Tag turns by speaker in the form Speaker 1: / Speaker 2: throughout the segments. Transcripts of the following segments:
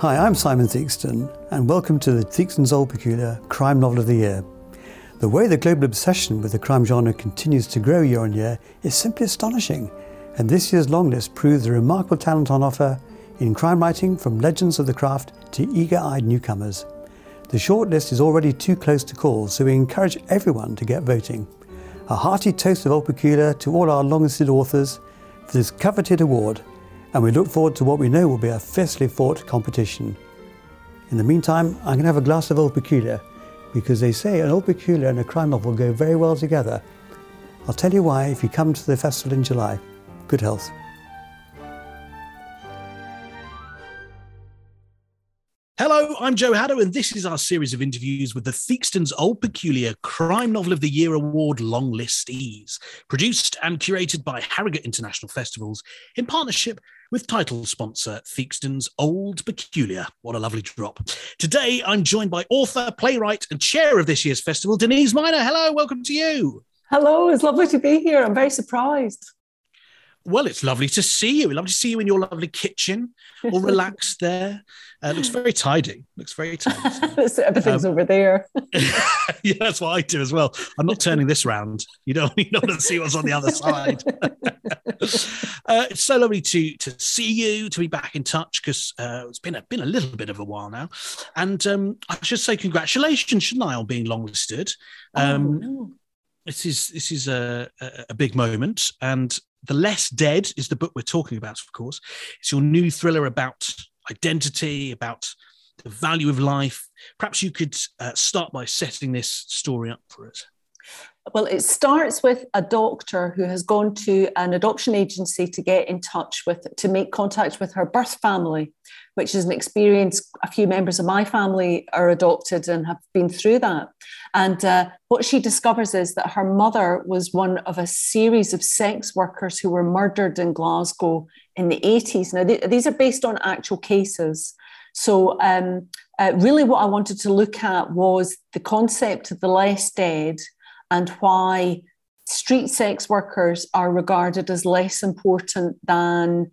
Speaker 1: Hi, I'm Simon Theakston, and welcome to the Theakston's Old Peculier Crime Novel of the Year. The way the global obsession with the crime genre continues to grow year on year is simply astonishing, and this year's longlist proves the remarkable talent on offer in crime writing from legends of the craft to eager eyed newcomers. The shortlist is already too close to call, so we encourage everyone to get voting. A hearty toast of Old to all our long listed authors for this coveted award, and we look forward to what we know will be a fiercely fought competition. In the meantime, I'm going to have a glass of Old Peculier because they say an Old Peculier and a crime novel go very well together. I'll tell you why if you come to the festival in July. Good health.
Speaker 2: Hello, I'm Joe Haddo, and this is our series of interviews with the Theakston's Old Peculier Crime Novel of the Year Award long listees, produced and curated by Harrogate International Festivals in partnership with title sponsor Theakston's Old Peculier. What a lovely drop. Today, I'm joined by author, playwright, and chair of this year's festival, Denise Mina. Hello, welcome to you.
Speaker 3: Hello, it's lovely to be here. I'm very surprised.
Speaker 2: Well, it's lovely to see you. Lovely to see you in your lovely kitchen, all relaxed there. Uh, looks very tidy. Looks very tidy.
Speaker 3: Everything's um, over there.
Speaker 2: yeah, that's what I do as well. I'm not turning this round. You don't, you don't want to see what's on the other side. uh, it's so lovely to to see you, to be back in touch because uh, it's been a been a little bit of a while now. And um, I should say congratulations, shouldn't I, on being longlisted?
Speaker 3: Oh, um, oh, no.
Speaker 2: This is this is a, a, a big moment, and the Less Dead is the book we're talking about, of course. It's your new thriller about identity, about the value of life. Perhaps you could uh, start by setting this story up for us.
Speaker 3: Well, it starts with a doctor who has gone to an adoption agency to get in touch with, to make contact with her birth family, which is an experience a few members of my family are adopted and have been through that. And uh, what she discovers is that her mother was one of a series of sex workers who were murdered in Glasgow in the 80s. Now, th- these are based on actual cases. So, um, uh, really, what I wanted to look at was the concept of the less dead and why street sex workers are regarded as less important than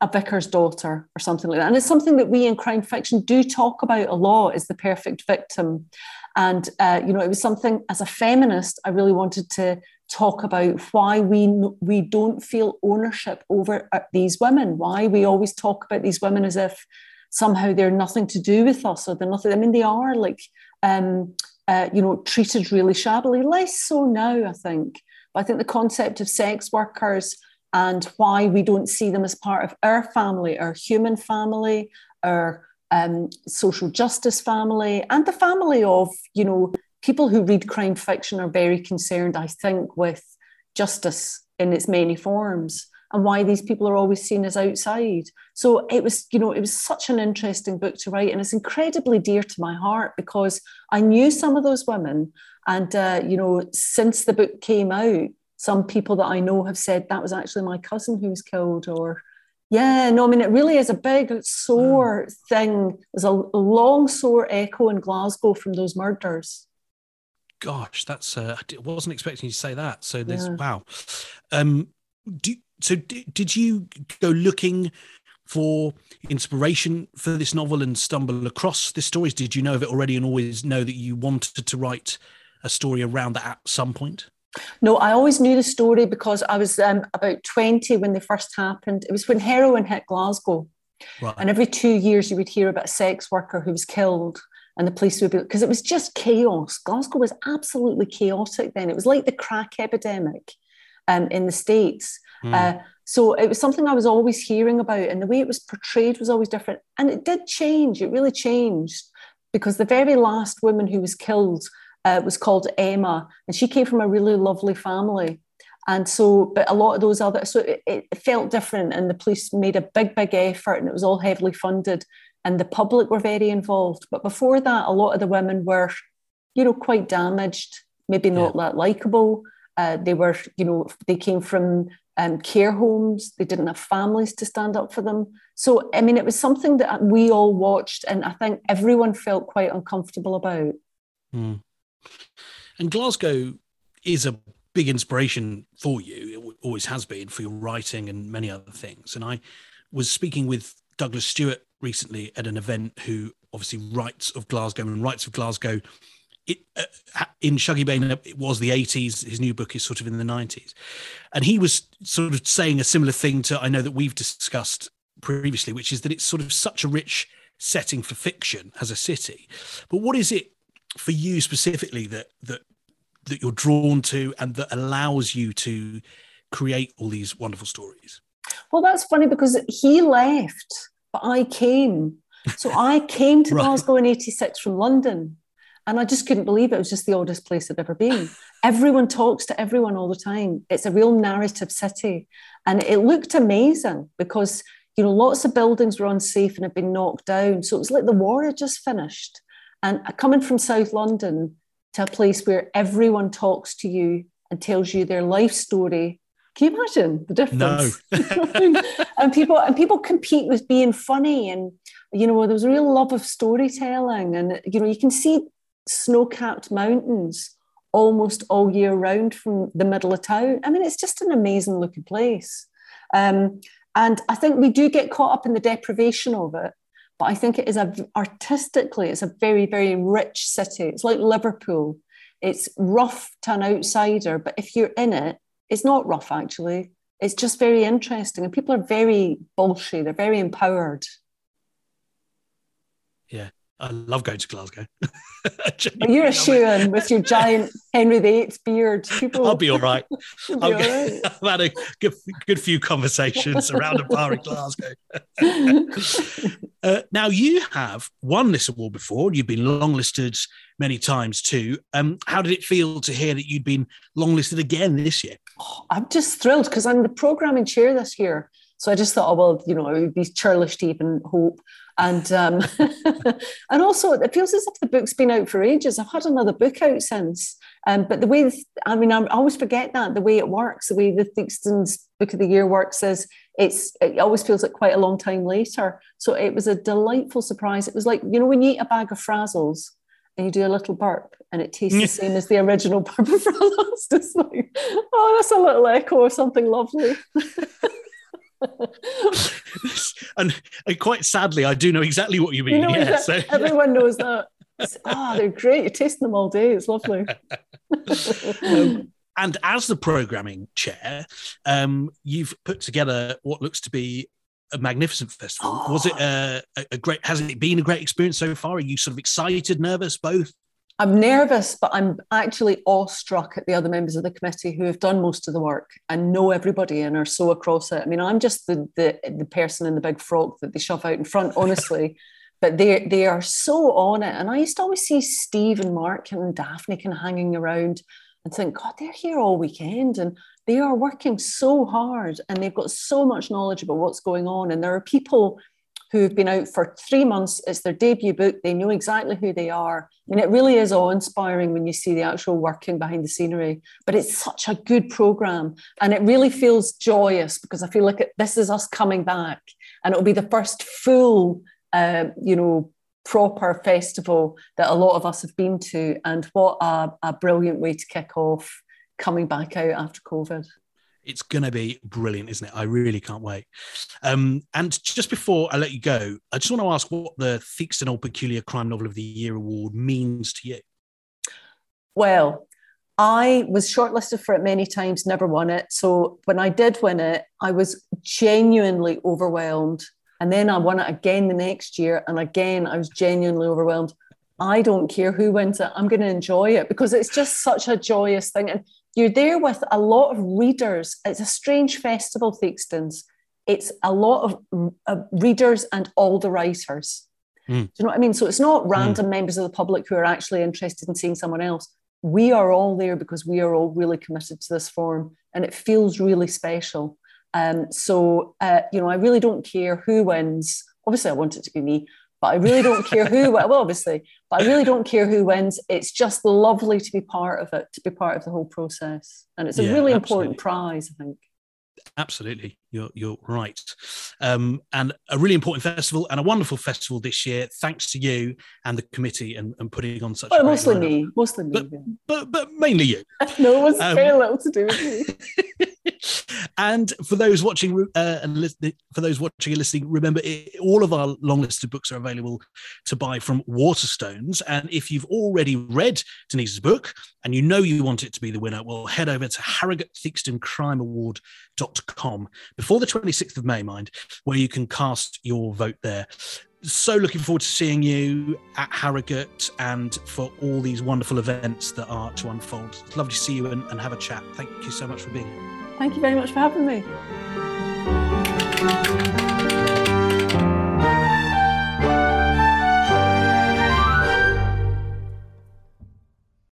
Speaker 3: a vicar's daughter or something like that. And it's something that we in crime fiction do talk about a lot is the perfect victim. And, uh, you know, it was something as a feminist, I really wanted to talk about why we, we don't feel ownership over uh, these women, why we always talk about these women as if somehow they're nothing to do with us or they're nothing. I mean, they are like, um, uh, you know, treated really shabbily, less so now, I think. But I think the concept of sex workers and why we don't see them as part of our family, our human family, our um, social justice family, and the family of, you know, people who read crime fiction are very concerned, I think, with justice in its many forms and why these people are always seen as outside. So it was, you know, it was such an interesting book to write, and it's incredibly dear to my heart because I knew some of those women, and uh, you know, since the book came out, some people that I know have said that was actually my cousin who was killed, or yeah, no, I mean, it really is a big, sore mm. thing. There's a, a long, sore echo in Glasgow from those murders.
Speaker 2: Gosh, that's uh, I wasn't expecting you to say that. So there's yeah. wow. Um, do so did, did you go looking for inspiration for this novel and stumble across this stories? Did you know of it already and always know that you wanted to write a story around that at some point?
Speaker 3: No, I always knew the story because I was um, about 20 when they first happened. It was when heroin hit Glasgow. Right. And every two years, you would hear about a sex worker who was killed, and the police would be because it was just chaos. Glasgow was absolutely chaotic then. It was like the crack epidemic um, in the States. Mm. Uh, so it was something I was always hearing about, and the way it was portrayed was always different. And it did change, it really changed because the very last woman who was killed uh, was called Emma, and she came from a really lovely family. And so, but a lot of those other, so it, it felt different, and the police made a big, big effort, and it was all heavily funded, and the public were very involved. But before that, a lot of the women were, you know, quite damaged, maybe not yeah. that likable. Uh, they were, you know, they came from um, care homes. They didn't have families to stand up for them. So, I mean, it was something that we all watched, and I think everyone felt quite uncomfortable about.
Speaker 2: Mm. And Glasgow is a big inspiration for you. It always has been for your writing and many other things. And I was speaking with Douglas Stuart recently at an event who obviously writes of Glasgow and writes of Glasgow. It, uh, in Shuggie Bain, it was the 80s. His new book is sort of in the 90s. And he was sort of saying a similar thing to I know that we've discussed previously, which is that it's sort of such a rich setting for fiction as a city. But what is it for you specifically that that that you're drawn to and that allows you to create all these wonderful stories?
Speaker 3: Well, that's funny because he left, but I came. So I came to right. Glasgow in 86 from London. And I just couldn't believe it. It was just the oddest place I'd ever been. Everyone talks to everyone all the time. It's a real narrative city. And it looked amazing because, you know, lots of buildings were unsafe and had been knocked down. So it was like the war had just finished. And coming from South London to a place where everyone talks to you and tells you their life story can you imagine the difference? No. and people and people compete with being funny, and you know there was a real love of storytelling, and you know you can see snow-capped mountains almost all year round from the middle of town. I mean, it's just an amazing looking place, um, and I think we do get caught up in the deprivation of it. But I think it is a artistically, it's a very very rich city. It's like Liverpool. It's rough to an outsider, but if you're in it, it's not rough, actually. It's just very interesting. And people are very bolshy, they're very empowered.
Speaker 2: Yeah. I love going to Glasgow.
Speaker 3: you're a shoe in with your giant Henry VIII beard.
Speaker 2: People... I'll be all right. be all right. I've had a good, good few conversations around a bar in Glasgow. uh, now, you have won this award before. You've been longlisted many times too. Um, how did it feel to hear that you'd been longlisted again this year?
Speaker 3: Oh, I'm just thrilled because I'm the programming chair this year. So I just thought, oh well, you know, it would be churlish to even hope and um, and also it feels as if the book's been out for ages. I've had another book out since, um, but the way I mean, I always forget that the way it works, the way the Theakstons Book of the Year works is it's it always feels like quite a long time later. So it was a delightful surprise. It was like you know when you eat a bag of Frazzles and you do a little burp and it tastes the same as the original burp of Frazzles. It's like oh, that's a little echo of something lovely.
Speaker 2: and, and, quite sadly, I do know exactly what you mean. You know, yeah,
Speaker 3: so, everyone knows that. Ah, oh, they're great. You're tasting them all day. It's lovely.
Speaker 2: um, and as the programming chair, um, you've put together what looks to be a magnificent festival. Oh. Was it a, a, great? Has it been a great experience so far? Are you sort of excited, nervous, both?
Speaker 3: I'm nervous, but I'm actually awestruck at the other members of the committee who have done most of the work and know everybody and are so across it. I mean, I'm just the the, the person in the big frock that they shove out in front, honestly. but they they are so on it. And I used to always see Steve and Mark and Daphne kind of hanging around and think, God, they're here all weekend and they are working so hard and they've got so much knowledge about what's going on. And there are people who've been out for three months. It's their debut book. They know exactly who they are. I mean, it really is awe inspiring when you see the actual working behind the scenery, but it's such a good program. And it really feels joyous because I feel like it, this is us coming back and it'll be the first full, uh, you know, proper festival that a lot of us have been to. And what a, a brilliant way to kick off coming back out after COVID.
Speaker 2: It's going to be brilliant, isn't it? I really can't wait. Um, and just before I let you go, I just want to ask what the Theakston Old Peculier Crime Novel of the Year award means to you.
Speaker 3: Well, I was shortlisted for it many times, never won it. So when I did win it, I was genuinely overwhelmed. And then I won it again the next year. And again, I was genuinely overwhelmed. I don't care who wins it. I'm going to enjoy it because it's just such a joyous thing. And you're there with a lot of readers. It's a strange festival, Theakstons. It's a lot of uh, readers and all the writers. Mm. Do you know what I mean? So it's not random mm. members of the public who are actually interested in seeing someone else. We are all there because we are all really committed to this form and it feels really special. Um, so, uh, you know, I really don't care who wins. Obviously, I want it to be me, but I really don't care who, well, obviously, but I really don't care who wins. It's just lovely to be part of it, to be part of the whole process. And it's a yeah, really absolutely. important prize, I think.
Speaker 2: Absolutely, you're you're right, um, and a really important festival and a wonderful festival this year. Thanks to you and the committee and, and putting on such.
Speaker 3: Well, mostly lineup. me, mostly me,
Speaker 2: but, but, but mainly you.
Speaker 3: no, it was um, very little to do with me.
Speaker 2: And for those watching uh, and for those watching and listening, remember it, all of our long listed books are available to buy from Waterstones. And if you've already read Denise's book and you know you want it to be the winner, well, head over to Harrogate Theakston Crime before the 26th of May, mind, where you can cast your vote there so looking forward to seeing you at Harrogate and for all these wonderful events that are to unfold. It's lovely to see you and, and have a chat. Thank you so much for being here.
Speaker 3: Thank you very much for having me.